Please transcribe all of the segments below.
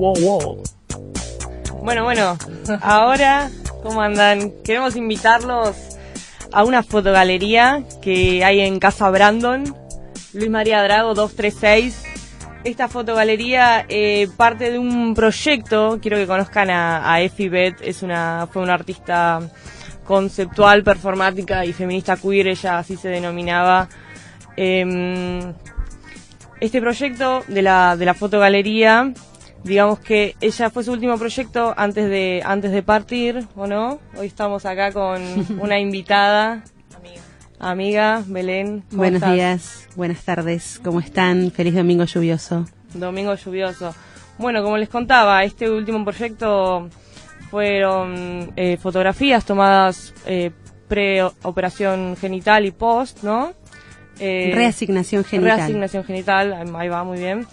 wow, wow. Bueno, bueno, ahora, ¿cómo andan? Queremos invitarlos a una fotogalería que hay en Casa Brandon, Luis María Drago 236. Esta fotogalería eh, parte de un proyecto, quiero que conozcan a, Effie Beth, es una, fue una artista conceptual, performática y feminista queer, ella así se denominaba. Em, este proyecto de la, de la fotogalería, digamos que ella fue su último proyecto antes de, antes de partir, ¿o no? Hoy estamos acá con una invitada. Amiga, Belén. ¿cómo Buenos estás? días, buenas tardes, ¿cómo están? Feliz domingo lluvioso. Domingo lluvioso. Bueno, como les contaba, este último proyecto fueron eh, fotografías tomadas eh, pre-operación genital y post, ¿no? Eh, Reasignación genital. Reasignación genital, ahí va muy bien.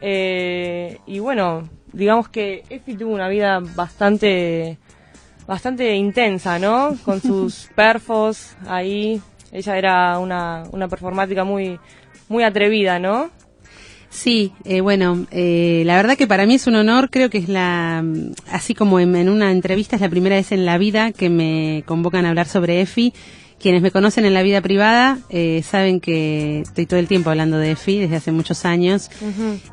Eh, y bueno, digamos que Effie tuvo una vida bastante bastante intensa, ¿no? Con sus perfos ahí. Ella era una, una performática muy muy atrevida, ¿no? Sí, eh, bueno, eh, la verdad que para mí es un honor, creo que es la, así como en, en una entrevista, es la primera vez en la vida que me convocan a hablar sobre EFI. Quienes me conocen en la vida privada eh, saben que estoy todo el tiempo hablando de EFI desde hace muchos años.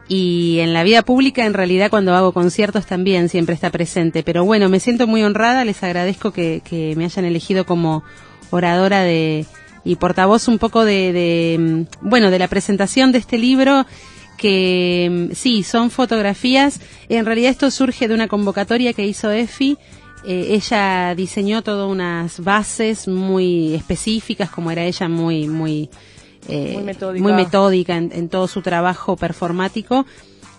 Y en la vida pública, en realidad, cuando hago conciertos también siempre está presente. Pero bueno, me siento muy honrada, les agradezco que, que me hayan elegido como oradora de y portavoz un poco de, de, mm, bueno, de la presentación de este libro que mm, sí, son fotografías. En realidad esto surge de una convocatoria que hizo EFI. Eh, ella diseñó todas unas bases muy específicas, como era ella muy, muy, eh, Muy metódica. muy metódica en, en todo su trabajo performático.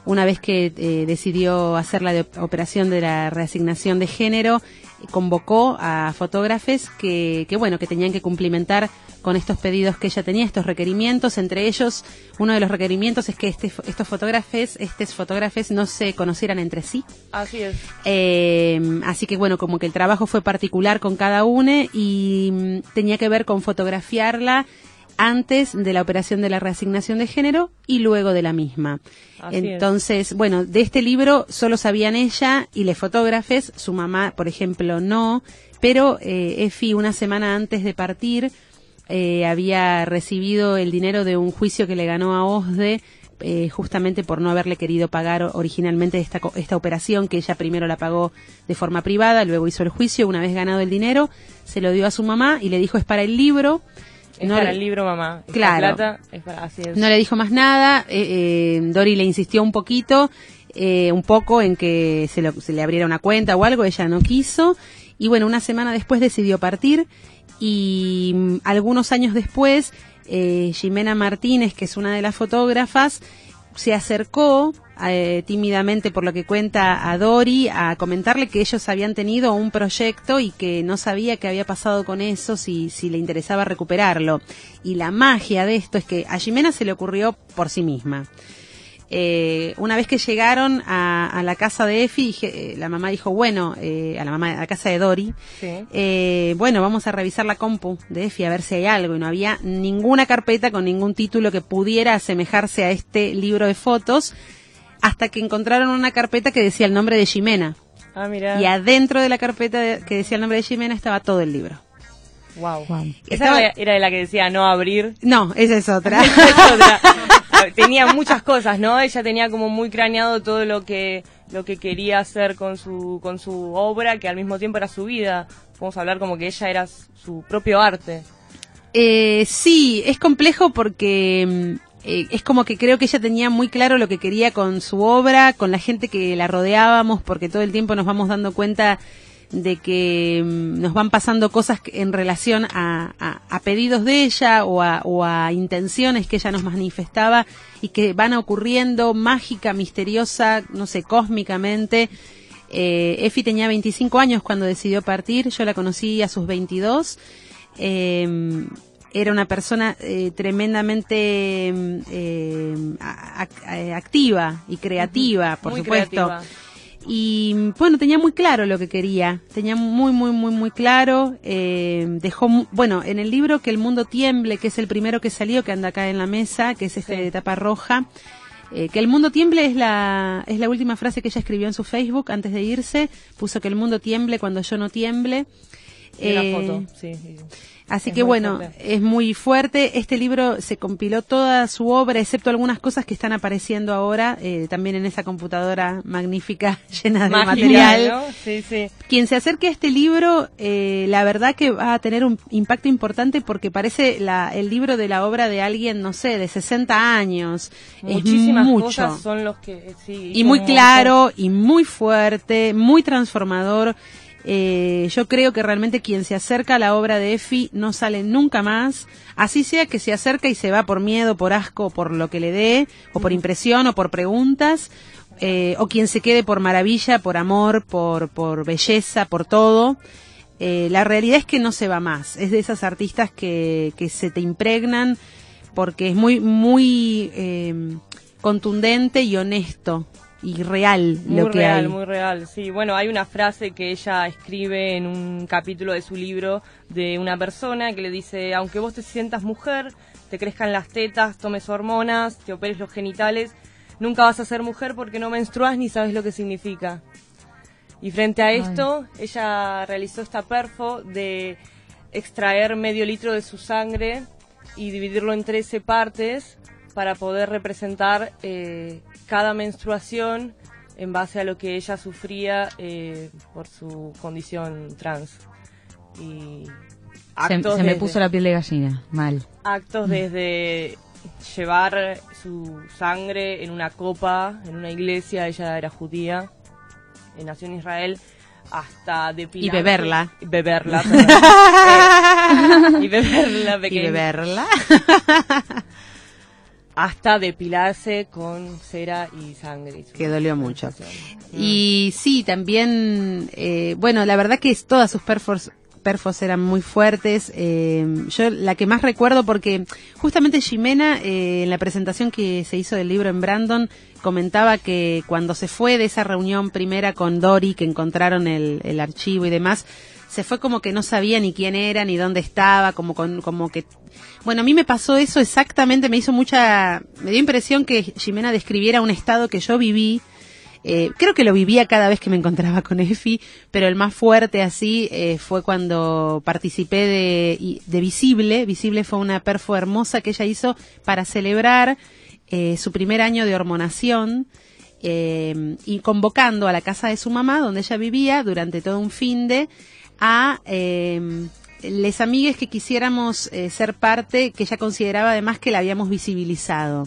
Una vez que eh, decidió hacer la de- operación de la reasignación de género, convocó a fotógrafes que, que, bueno, que tenían que cumplimentar con estos pedidos que ella tenía, estos requerimientos. Entre ellos, uno de los requerimientos es que este, estos fotógrafes, estos fotógrafes no se conocieran entre sí. Así es. Eh, así que bueno, como que el trabajo fue particular con cada uno y mm, tenía que ver con fotografiarla antes de la operación de la reasignación de género y luego de la misma. Así es. Entonces, bueno, de este libro solo sabían ella y los fotógrafes, su mamá, por ejemplo, no, pero eh, Efi una semana antes de partir eh, había recibido el dinero de un juicio que le ganó a OSDE eh, justamente por no haberle querido pagar originalmente esta, esta operación que ella primero la pagó de forma privada, luego hizo el juicio, una vez ganado el dinero, se lo dio a su mamá y le dijo es para el libro. Es No para le- el libro, mamá. Claro. plata es para, así es. no le dijo más nada. eh, eh, Dori le insistió un poquito, eh, un poco en que se, lo- se le abriera una cuenta o algo. Ella no quiso. Y bueno, una semana después decidió partir. Y mm, algunos años después, eh, Jimena Martínez, que es una de las fotógrafas, se acercó eh, tímidamente, por lo que cuenta a Dori, a comentarle que ellos habían tenido un proyecto y que no sabía qué había pasado con eso, si, si le interesaba recuperarlo. Y la magia de esto es que a Jimena se le ocurrió por sí misma. Eh, una vez que llegaron a, a la casa de Efi, dije- eh, la mamá dijo, bueno, eh, a la mamá, a la casa de Dori, Sí. eh, bueno, vamos a revisar la compu de Efi a ver si hay algo. Y no había ninguna carpeta con ningún título que pudiera asemejarse a este libro de fotos, hasta que encontraron una carpeta que decía el nombre de Jimena. Ah, mira. Y adentro de la carpeta de- que decía el nombre de Jimena estaba todo el libro. Wow. Esa Estaba- era, era de la que decía no abrir. No, esa es otra. Esa es otra. Tenía muchas cosas, ¿no? Ella tenía como muy craneado todo lo que lo que quería hacer con su con su obra, que al mismo tiempo era su vida. Podemos hablar como que ella era su propio arte. Eh, sí, es complejo porque mm, eh, es como que creo que ella tenía muy claro lo que quería con su obra, con la gente que la rodeábamos, porque todo el tiempo nos vamos dando cuenta de que mm, nos van pasando cosas en relación a, a- a pedidos de ella o a, o a intenciones que ella nos manifestaba y que van ocurriendo mágica, misteriosa, no sé, cósmicamente. Eh, Efi tenía 25 años cuando decidió partir, yo la conocí a sus 22. Eh, era una persona eh, tremendamente mm, eh, a- a- eh, activa y creativa, por Muy supuesto. creativa. Y bueno, tenía muy claro lo que quería, tenía muy, muy, muy, muy claro. eh, dejó, bueno, en el libro Que el mundo tiemble, que es el primero que salió, que anda acá en la mesa, que es este Sí. de tapa roja, Eh, que el mundo tiemble es la, es la última frase que ella escribió en su Facebook antes de irse. Puso que el mundo tiemble cuando yo no tiemble. Eh, foto, sí. Así que bueno, es muy fuerte. Este libro se compiló toda su obra, excepto algunas cosas que están apareciendo ahora, eh, también en esa computadora magnífica llena de material. Sí, sí. Quien se acerque a este libro, eh, la verdad que va a tener un impacto importante porque parece la, el libro de la obra de alguien, no sé, de 60 años. Muchísimas cosas son los que... Sí, y muy claro, y muy fuerte, muy transformador. Eh, yo creo que realmente quien se acerca a la obra de Efi no sale nunca más, así sea que se acerca y se va por miedo, por asco, por lo que le dé, o por impresión, o por preguntas, eh, o quien se quede por maravilla, por amor, por, por belleza, por todo. Eh, la realidad es que no se va más, es de esas artistas que, que se te impregnan porque es muy, muy contundente y honesto y real muy lo que real, Muy real, sí. Bueno, hay una frase que ella escribe en un capítulo de su libro de una persona que le dice, aunque vos te sientas mujer, te crezcan las tetas, tomes hormonas, te operes los genitales, nunca vas a ser mujer porque no menstruas ni sabes lo que significa. Y frente a esto, ella realizó esta perfo de extraer medio litro de su sangre y dividirlo en 13 partes para poder representar eh, cada menstruación en base a lo que ella sufría eh, por su condición trans. Y se, me puso la piel de gallina, mal. Actos desde llevar su sangre en una copa, en una iglesia, ella era judía, nació en Israel, hasta depilar. Y beberla. Y beberla. y beberla Y beberla. hasta depilarse con cera y sangre. que dolió mucho. Y sí, también, eh, bueno, la verdad que todas sus perfos, perfos eran muy fuertes. Eh, yo la que más recuerdo porque justamente Jimena, eh, en la presentación que se hizo del libro en Brandon, comentaba que cuando se fue de esa reunión primera con Dory, que encontraron el, el archivo y demás, se fue como que no sabía ni quién era, ni dónde estaba, como, con, como que... Bueno, a mí me pasó eso exactamente, me hizo mucha... Me dio impresión que Jimena describiera un estado que yo viví. Eh, creo que lo vivía cada vez que me encontraba con Efi, pero el más fuerte así eh, fue cuando participé de, de Visible. Visible fue una perfo hermosa que ella hizo para celebrar eh, su primer año de hormonación. y convocando a la casa de su mamá, donde ella vivía, durante todo un fin de a eh, les amigues que quisiéramos eh, ser parte, que ella consideraba además que la habíamos visibilizado.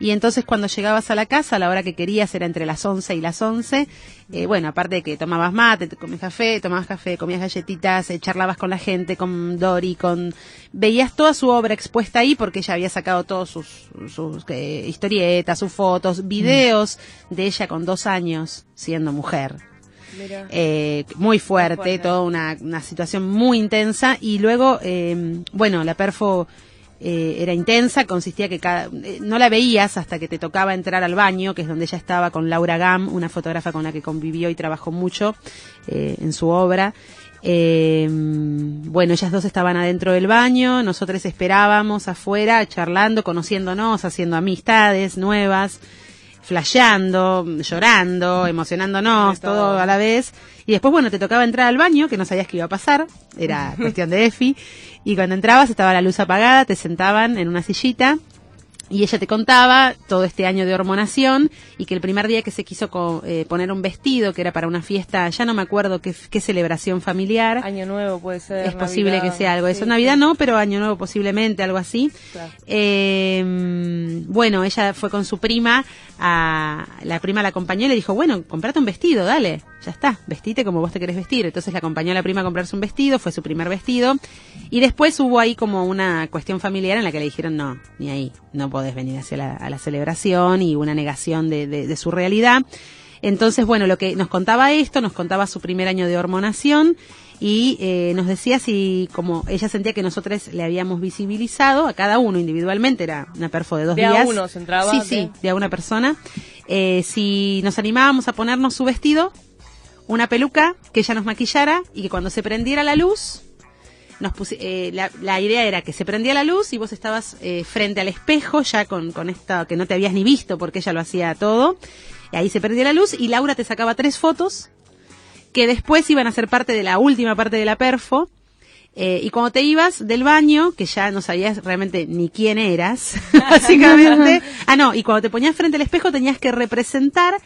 Y entonces cuando llegabas a la casa, a la hora que querías era entre las 11 y las 11, eh, bueno, aparte de que tomabas mate, te comías café, tomabas café, comías galletitas, eh, charlabas con la gente, con Dori, con... Veías toda su obra expuesta ahí porque ella había sacado todos sus, sus historietas, sus fotos, videos de ella con dos años siendo mujer. Eh, muy fuerte, toda una, una, situación muy intensa. Y luego, eh, bueno, la perfo eh, era intensa, consistía que cada, no la veías hasta que te tocaba entrar al baño, que es donde ella estaba con Laura Gam, una fotógrafa con la que convivió y trabajó mucho en su obra. bueno, ellas dos estaban adentro del baño, nosotros esperábamos afuera, charlando, conociéndonos, haciendo amistades nuevas flasheando, llorando, emocionándonos, todo a la vez. Y después, bueno, te tocaba entrar al baño, que no sabías qué iba a pasar, era cuestión de Efi. Y cuando entrabas estaba la luz apagada, te sentaban en una sillita y ella te contaba todo este año de hormonación y que el primer día que se quiso eh, poner un vestido, que era para una fiesta, ya no me acuerdo qué, celebración familiar. Año Nuevo puede ser. Es posible que sea algo eso. Navidad no, pero Año Nuevo posiblemente, algo así. Eh, bueno, ella fue con su prima, a, la prima la acompañó y le dijo, bueno, comprate un vestido, dale ya está, vestite como vos te querés vestir. Entonces la acompañó a la prima a comprarse un vestido, fue su primer vestido. Y después hubo ahí como una cuestión familiar en la que le dijeron, no, ni ahí, no podés venir hacia la, a la celebración y una negación de, de, su realidad. Entonces, bueno, lo que nos contaba esto, nos contaba su primer año de hormonación y eh, nos decía si como ella sentía que nosotros le habíamos visibilizado a cada uno individualmente, era una perfo de dos días. De a uno se entraba. Sí, sí, de a una persona. Eh, si nos animábamos a ponernos su vestido una peluca que ella nos maquillara y que cuando se prendiera la luz nos eh, la, idea era que se prendía la luz y vos estabas eh, frente al espejo ya con, con esta que no te habías ni visto porque ella lo hacía todo. Y ahí se prendía la luz y Laura te sacaba tres fotos que después iban a ser parte de la última parte de la perfo. Eh, y cuando te ibas del baño, que ya no sabías realmente ni quién eras, básicamente. ah, no, y cuando te ponías frente al espejo tenías que representar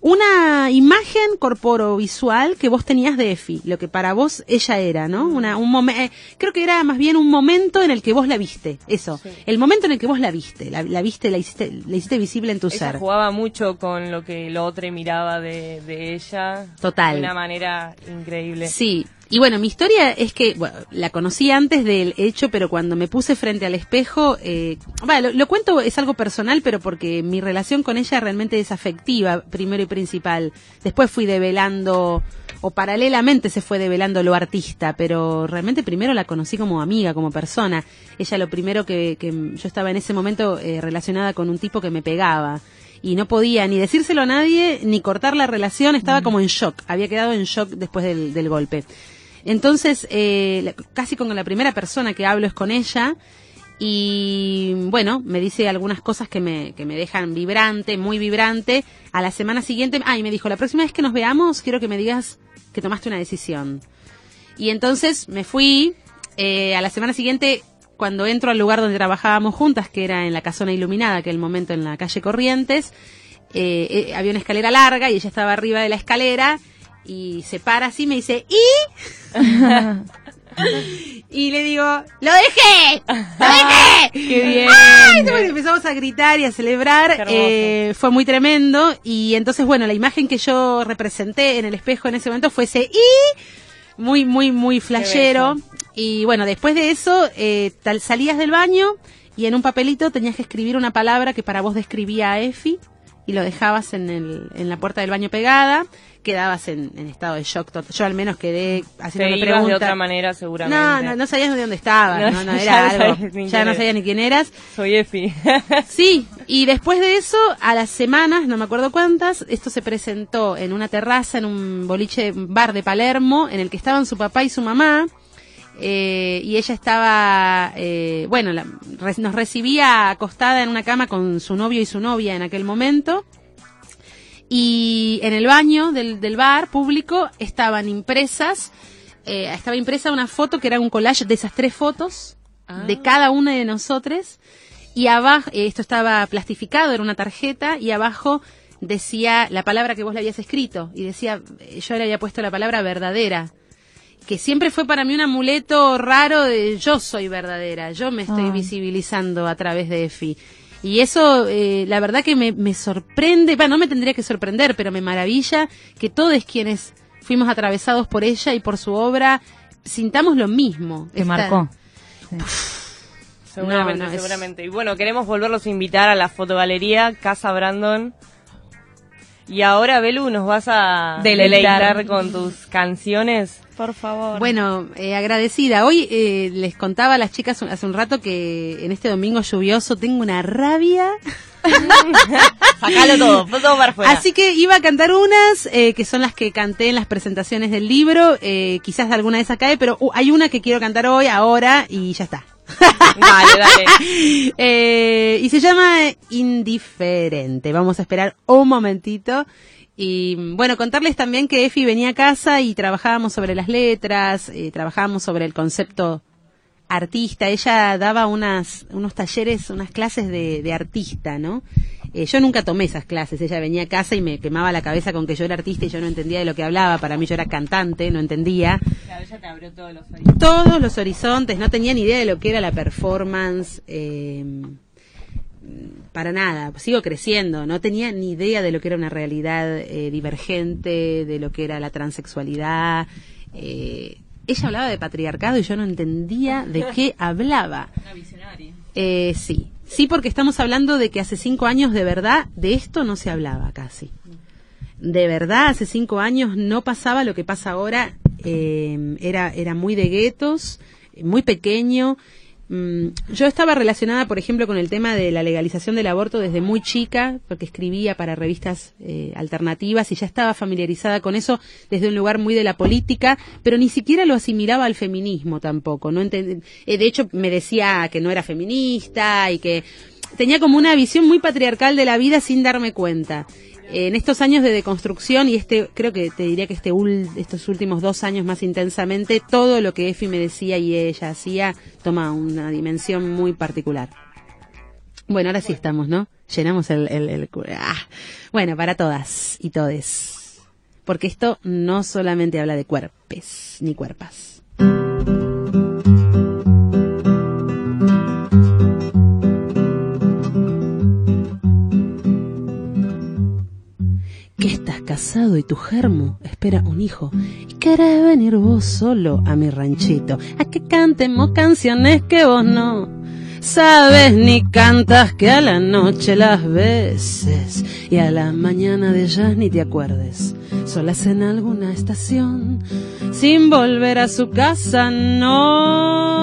una imagen corporovisual que vos tenías de Efi, lo que para vos ella era, ¿no? Una, un eh, creo que era más bien un momento en el que vos la viste, eso, el momento en el que vos la viste, la, viste, la hiciste, la hiciste visible en tu ella ser. jugaba mucho con lo que el otro miraba de, de ella. Total. De una manera increíble. Sí, y bueno, mi historia es que bueno, la conocí antes del hecho, pero cuando me puse frente al espejo, eh, bueno, lo, cuento es algo personal, pero porque mi relación con ella realmente es afectiva, primero y principal. Después fui develando, o paralelamente se fue develando lo artista, pero realmente primero la conocí como amiga, como persona. Ella lo primero que, que yo estaba en ese momento eh, relacionada con un tipo que me pegaba y no podía ni decírselo a nadie ni cortar la relación, estaba mm. como en shock, había quedado en shock después del, del golpe. Entonces, eh, casi con la primera persona que hablo es con ella. Y bueno, me dice algunas cosas que me, que me dejan vibrante, muy vibrante. A la semana siguiente, ay, me dijo, la próxima vez que nos veamos, quiero que me digas que tomaste una decisión. Y entonces me fui. Eh, a la semana siguiente, cuando entro al lugar donde trabajábamos juntas, que era en la casona iluminada, que el momento en la calle Corrientes, eh, eh, había una escalera larga y ella estaba arriba de la escalera y se para así y me dice, ¿y? y le digo, ¡lo dejé! ¡Lo dejé! ¡Qué bien! empezamos a gritar y a celebrar. Eh, fue muy tremendo. Y entonces, bueno, la imagen que yo representé en el espejo en ese momento fue ese ¡y! Muy, muy, muy flashero. Y bueno, después de eso, eh, tal, salías del baño y en un papelito tenías que escribir una palabra que para vos describía a Efi y lo dejabas en, el, en la puerta del baño pegada quedabas en, estado de shock. Yo al menos quedé haciendo de otra manera seguramente. No, no, no sabías de dónde estabas, no, no, era algo. ya no sabía ni quién eras. Soy Efi. sí, y después de eso, a las semanas, no me acuerdo cuántas, esto se presentó en una terraza, en un boliche bar de Palermo, en el que estaban su papá y su mamá. Eh, y ella estaba, eh, bueno, nos recibía acostada en una cama con su novio y su novia en aquel momento. Y en el baño del, del bar público estaban impresas, eh, estaba impresa una foto que era un collage de esas tres fotos de ah. cada una de nosotros. Y abajo, eh, esto estaba plastificado, era una tarjeta, y abajo decía la palabra que vos le habías escrito. Y decía, yo le había puesto la palabra verdadera que siempre fue para mí un amuleto raro de yo soy verdadera, yo me estoy ah. visibilizando a través de EFI. Y eso, eh, la verdad que me, me sorprende, bueno, no me tendría que sorprender, pero me maravilla que todos quienes fuimos atravesados por ella y por su obra sintamos lo mismo. Te marcó. Seguramente, seguramente. Y bueno, queremos volverlos a invitar a la fotogalería Casa Brandon. Y ahora, Belu, nos vas a deleitar con tus canciones. Por favor. Bueno, eh, agradecida. Hoy eh, les contaba a las chicas hace un rato que en este domingo lluvioso tengo una rabia. Sacalo todo, todo para afuera. Así que iba a cantar unas eh, que son las que canté en las presentaciones del libro. quizás alguna de esas cae, pero uh, hay una que quiero cantar hoy, ahora, y ya está. Dale, dale. y se llama Indiferente. Vamos a esperar un momentito y bueno, contarles también que Efi venía a casa y trabajábamos sobre las letras, eh, trabajábamos sobre el concepto artista. Ella daba unas, unos talleres, unas clases de, de artista, ¿no? Eh, yo nunca tomé esas clases. Ella venía a casa y me quemaba la cabeza con que yo era artista y yo no entendía de lo que hablaba. Para mí yo era cantante, no entendía. Claro, ella te abrió todos los horizontes. Todos los horizontes. No tenía ni idea de lo que era la performance. Eh, para nada, sigo creciendo, no tenía ni idea de lo que era una realidad eh, divergente, de lo que era la transexualidad. Eh, ella hablaba de patriarcado y yo no entendía de qué hablaba. Una visionaria. Eh, sí, sí, porque estamos hablando de que hace cinco años de verdad de esto no se hablaba casi. De verdad, hace cinco años no pasaba lo que pasa ahora. era, era muy de guetos, muy pequeño yo estaba relacionada, por ejemplo, con el tema de la legalización del aborto desde muy chica, porque escribía para revistas eh, alternativas y ya estaba familiarizada con eso desde un lugar muy de la política, pero ni siquiera lo asimilaba al feminismo tampoco. No eh, de hecho, me decía que no era feminista y que tenía como una visión muy patriarcal de la vida sin darme cuenta en estos años de deconstrucción y este creo que te diría que este estos últimos dos años más intensamente todo lo que Efi me decía y ella hacía toma una dimensión muy particular. Bueno ahora sí estamos no llenamos el, ah. bueno para todas y todes. Porque esto no solamente habla de cuerpes ni cuerpas casado y tu germo espera un hijo y querés venir vos solo a mi ranchito a que cantemos canciones que vos no sabes ni cantas que a la noche las veces y a la mañana de ellas ni te acuerdes. Solas en alguna estación sin volver a su casa no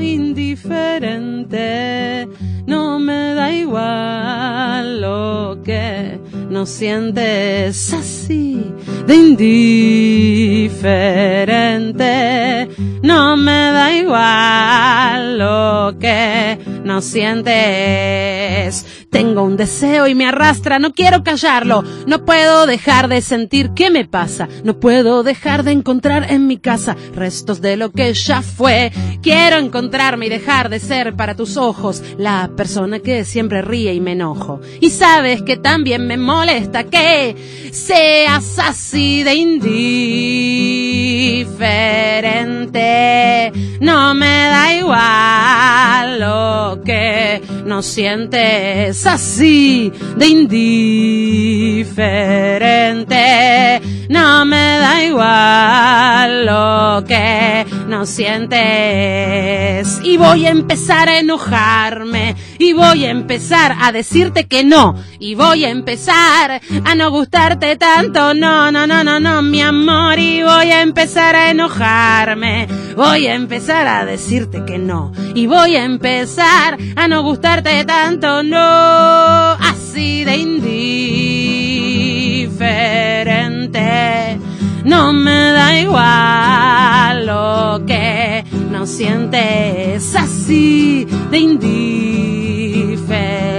indiferente no me da igual lo que no sientes así de indiferente. No me da igual lo que no sientes. Tengo un deseo y me arrastra, no quiero callarlo. No puedo dejar de sentir qué me pasa. No puedo dejar de encontrar en mi casa restos de lo que ya fue. Quiero encontrarme y dejar de ser para tus ojos la persona que siempre ríe y me enojo. Y sabes que también me molesta que seas así de indiferente. No me da igual lo que no sientes así de indiferente. No me da igual lo que no sientes. Y voy a empezar a enojarme. Y voy a empezar a decirte que no. Y voy a empezar a no gustarte tanto. No, no, no, no, no, mi amor. Y voy a empezar a enojarme. Voy a empezar a decirte que no. Y voy a empezar a no gustarte tanto. No, así de indiferente. No me da igual lo que no sientes así de indiferente.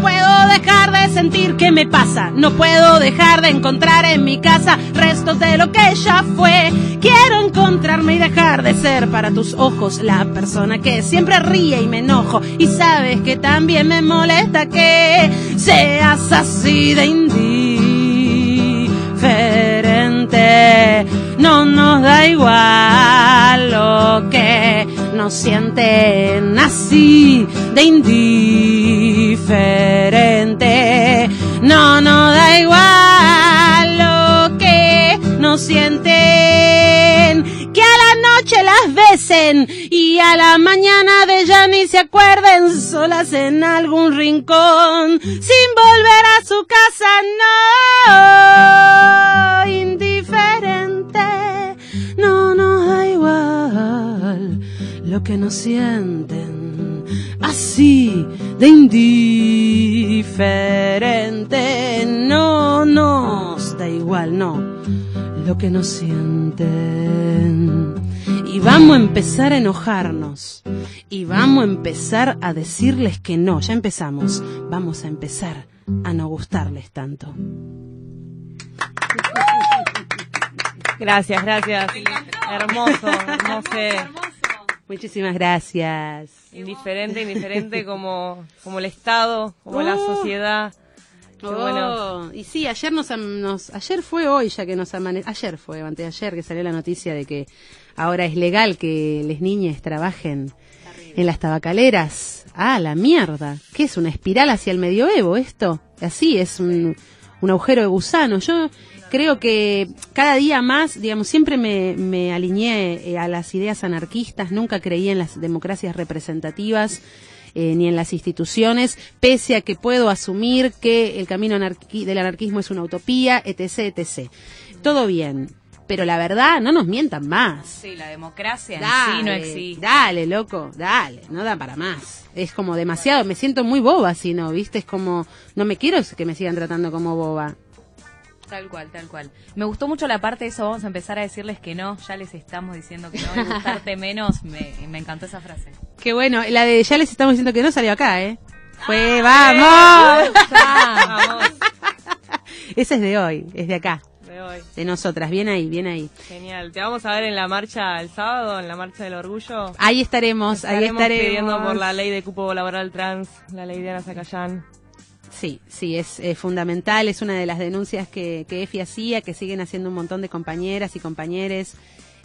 Puedo dejar de sentir que me pasa, no puedo dejar de encontrar en mi casa restos de lo que ya fue. Quiero encontrarme y dejar de ser para tus ojos la persona que siempre ríe y me enojo y sabes que también me molesta que seas así de indiferente. No nos da igual lo que no sienten así de indiferente. No, no da igual lo que no sienten. Que a la noche las besen y a la mañana de ella ni se acuerden solas en algún rincón sin volver a su casa, no, indiferente, no nos da igual lo que no sienten, así de indiferente, no nos da igual, no, lo que no sienten. Y vamos a empezar a enojarnos. Y vamos a empezar a decirles que no. Ya empezamos. Vamos a empezar a no gustarles tanto. Gracias, gracias. Hermoso, hermoso. Muchísimas gracias. Indiferente, indiferente como, como el Estado, como la oh. sociedad. Oh, y sí, ayer nos, nos, ayer fue hoy ya que nos amane ayer fue, ayer que salió la noticia de que ahora es legal que las niñas trabajen en las tabacaleras. Ah, la mierda. ¿Qué es una espiral hacia el medioevo esto? Así es un, un agujero de gusano. Yo creo que cada día más, digamos, siempre me, me alineé eh, a las ideas anarquistas, nunca creí en las democracias representativas. Eh, ni en las instituciones, pese a que puedo asumir que el camino del anarquismo es una utopía, etc., etc. Todo bien, pero la verdad, no nos mientan más. Sí, la democracia sí no existe. Dale, loco, dale, no da para más. Es como demasiado, me siento muy boba si no, ¿viste? Es como, no me quiero que me sigan tratando como boba. Tal cual, tal cual. Me gustó mucho la parte de eso, vamos a empezar a decirles que no, ya les estamos diciendo que no, y gustarte menos, me, me encantó esa frase. Qué bueno, la de ya les estamos diciendo que no salió acá, ¿eh? Fue, ah, vamos. vamos. Esa es de hoy, es de acá de nosotras. Bien ahí, bien ahí. Genial. Te vamos a ver en la marcha el sábado, en la marcha del orgullo. Ahí estaremos, ahí estaremos. pidiendo por la ley de cupo laboral trans, la ley de Ana Zacayán. Sí, sí, es, fundamental, es una de las denuncias que, EFI hacía, que siguen haciendo un montón de compañeras y compañeros.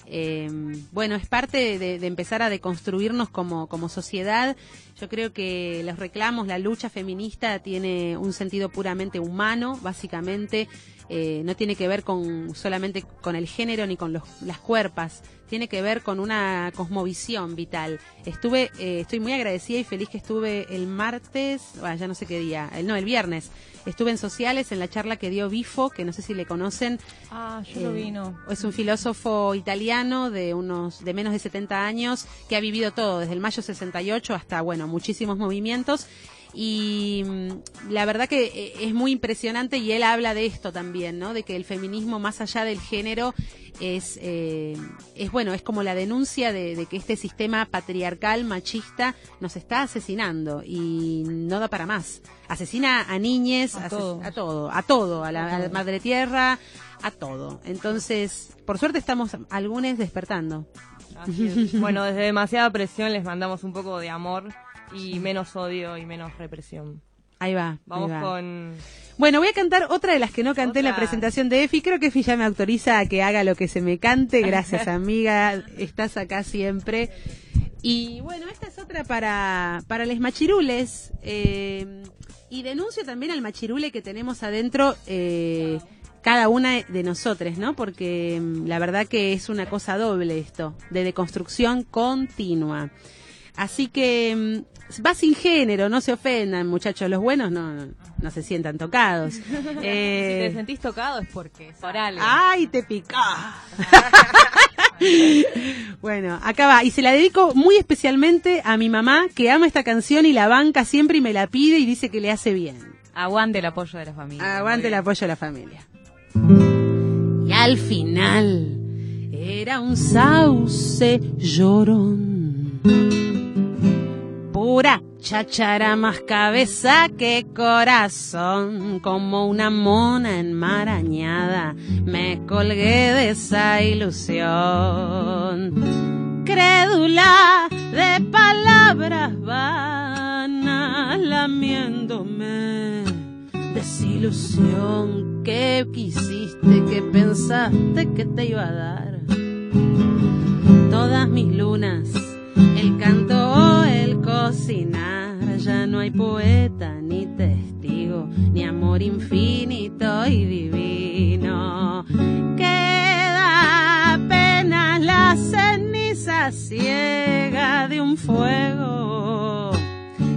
Eh, bueno, es parte de, de, empezar a deconstruirnos como, como sociedad. Yo creo que los reclamos, la lucha feminista tiene un sentido puramente humano, básicamente. Eh, no tiene que ver con solamente con el género ni con los, las cuerpas, tiene que ver con una cosmovisión vital. Estuve, eh, estoy muy agradecida y feliz que estuve el martes, ya no sé qué día, el, no, el viernes. Estuve en sociales en la charla que dio Bifo, que no sé si le conocen. Ah, yo lo vi, no. Es un filósofo italiano de unos de menos de 70 años que ha vivido todo desde el mayo 68 hasta bueno muchísimos movimientos y mm, la verdad que eh, es muy impresionante y él habla de esto también, ¿no? De que el feminismo más allá del género es, eh, es bueno, es como la denuncia de, que este sistema patriarcal, machista, nos está asesinando y no da para más. Asesina a niñes, a, todo. a todo, a todo, a la, madre tierra, a todo. Entonces, por suerte estamos algunos despertando. bueno, desde demasiada presión les mandamos un poco de amor y menos odio y menos represión. Ahí va. Vamos con. Bueno, voy a cantar otra de las que no canté en la presentación de Efi. Creo que Efi ya me autoriza a que haga lo que se me cante. Gracias, amiga. Estás acá siempre. Y bueno, esta es otra para, para les machirules. Eh, y denuncio también al machirule que tenemos adentro. Eh, cada una de nosotros, ¿no? Porque mm, la verdad que es una cosa doble esto, de deconstrucción continua. Así que mm, va sin género, no se ofendan, muchachos. Los buenos no, no, se sientan tocados. Eh, si te sentís tocado es porque es oral. ¡Ay, te pica! bueno, acá va. Y se la dedico muy especialmente a mi mamá, que ama esta canción y la banca siempre y me la pide y dice que le hace bien. Aguante el apoyo de la familia. Aguante el apoyo de la familia. Y al final era un sauce llorón pura chachara más cabeza que corazón, como una mona enmarañada, me colgué de esa ilusión. Crédula de palabras vanas, lamiéndome. Desilusión que quisiste, que pensaste que te iba a dar. Todas mis lunas, el canto cocinar. Ya no hay poeta ni testigo, ni amor infinito y divino. Queda apenas la ceniza ciega de un fuego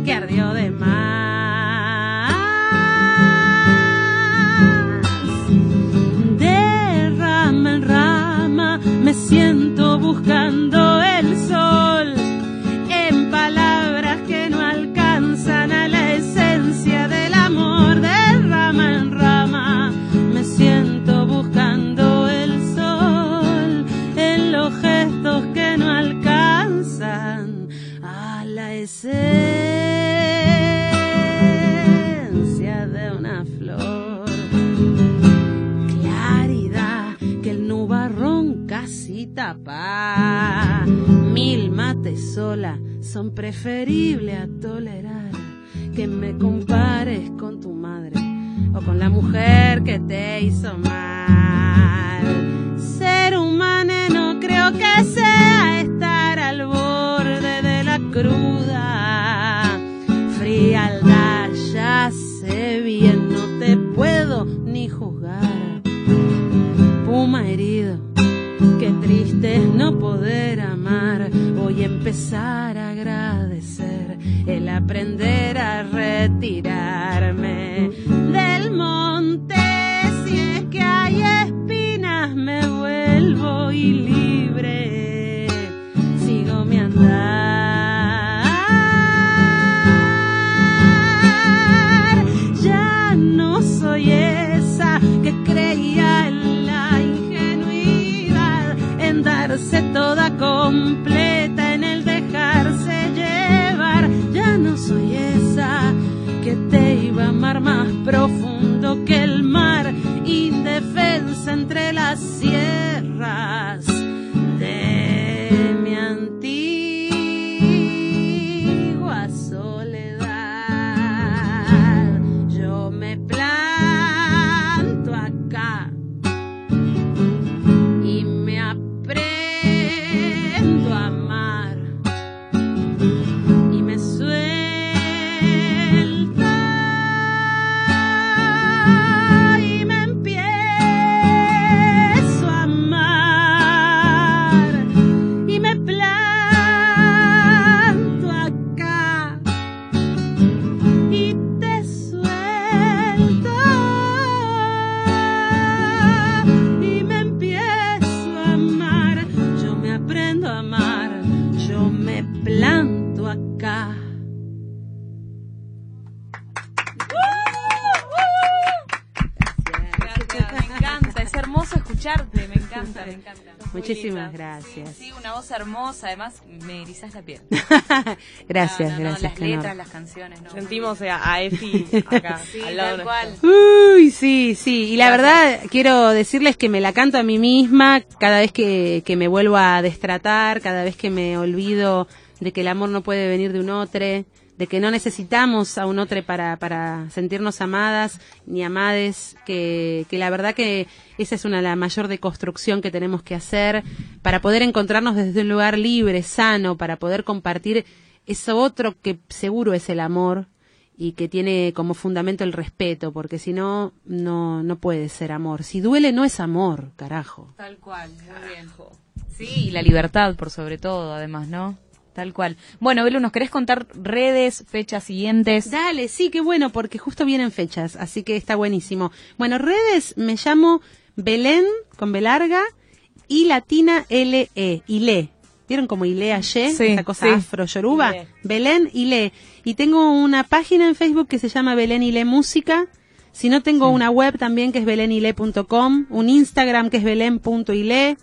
que ardió de más. De me siento buscando esencia de una flor. Claridad que el nubarrón casi tapa. Mil mates sola son preferibles a tolerar que me compares con tu madre o con la mujer que te hizo mal. Ser humano no creo que sea empezar a agradecer el aprender a retirarme gracias. Sí, una voz hermosa, además me erizas la piel. gracias, No, no, no, gracias. Las letras, las canciones, ¿no? Sentimos a, a Efi acá, Sí, al lado tal nuestro. cual. Uy, sí, sí. Y la verdad, quiero decirles que me la canto a mí misma cada vez que, que me vuelvo a destratar, cada vez que me olvido de que el amor no puede venir de un otro, de que no necesitamos a un otro para, para sentirnos amadas ni amades, que, que la verdad que esa es una la mayor deconstrucción que tenemos que hacer para poder encontrarnos desde un lugar libre, sano, para poder compartir eso otro que seguro es el amor y que tiene como fundamento el respeto, porque si no, no, no puede ser amor. Si duele, no es amor, carajo. Tal cual, muy bien. Sí, y la libertad por sobre todo, además, ¿no? Tal cual. Bueno, Belu, ¿nos querés contar redes, fechas siguientes? Dale, sí, qué bueno, porque justo vienen fechas, así que está buenísimo. Bueno, redes, me llamo Belén, con B larga, y latina L-E, Ile. ¿Vieron como Ilea Y? Sí, Esa cosa sí. afro-yoruba. Ile. Belén Ile. Y tengo una página en Facebook que se llama Belén Ile Música. Si no, tengo una web también que es belenile.com, un Instagram que es belen.ile.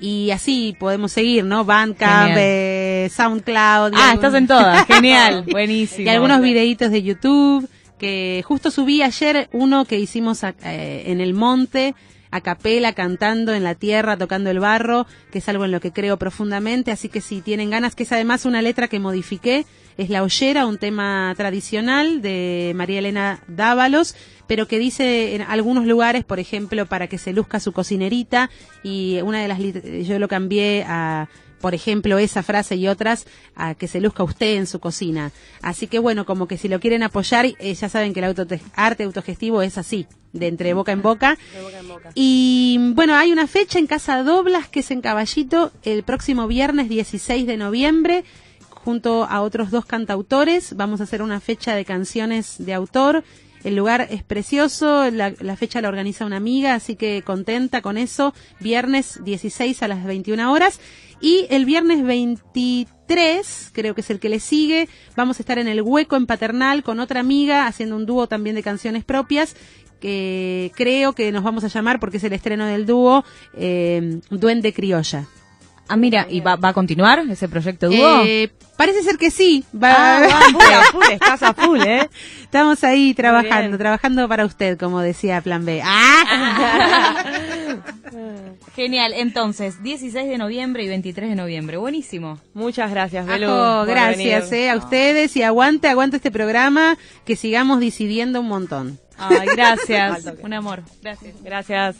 Y así podemos seguir, ¿no? Bandcamp, eh, SoundCloud. Ah, algún- estás en todas. Genial, buenísimo. y algunos videitos de YouTube que justo subí ayer uno que hicimos eh, en el monte a capela cantando en la tierra tocando el barro que es algo en lo que creo profundamente. Así que si tienen ganas que es además una letra que modifiqué es la ollera un tema tradicional de María Elena Dávalos pero que dice en algunos lugares por ejemplo para que se luzca su cocinerita y una de las yo lo cambié a por ejemplo, esa frase y otras, a que se luzca usted en su cocina. Así que bueno, como que si lo quieren apoyar, eh, ya saben que el autote- arte autogestivo es así, de entre boca en boca. De boca en boca. Y bueno, hay una fecha en Casa Doblas, que es en Caballito, el próximo viernes 16 de noviembre, junto a otros dos cantautores. Vamos a hacer una fecha de canciones de autor. El lugar es precioso, la, fecha la organiza una amiga, así que contenta con eso. Viernes 16 a las 21 horas. Y el viernes 23, creo que es el que le sigue, vamos a estar en el hueco en Paternal con otra amiga haciendo un dúo también de canciones propias que creo que nos vamos a llamar porque es el estreno del dúo eh, Duende Criolla. Ah, mira, ¿y va, va a continuar ese proyecto dúo? Eh, parece ser que sí. Va, Ah, va, full, a full, estás a full, ¿eh? Estamos ahí trabajando, trabajando para usted, como decía Plan B. ¡Ah! Genial, entonces, 16 de noviembre y 23 de noviembre. Buenísimo. Muchas gracias, Belu. Ajo, gracias eh, a ustedes y aguante, aguante este programa, que sigamos decidiendo un montón. Ay, gracias. Un amor. Gracias. Gracias.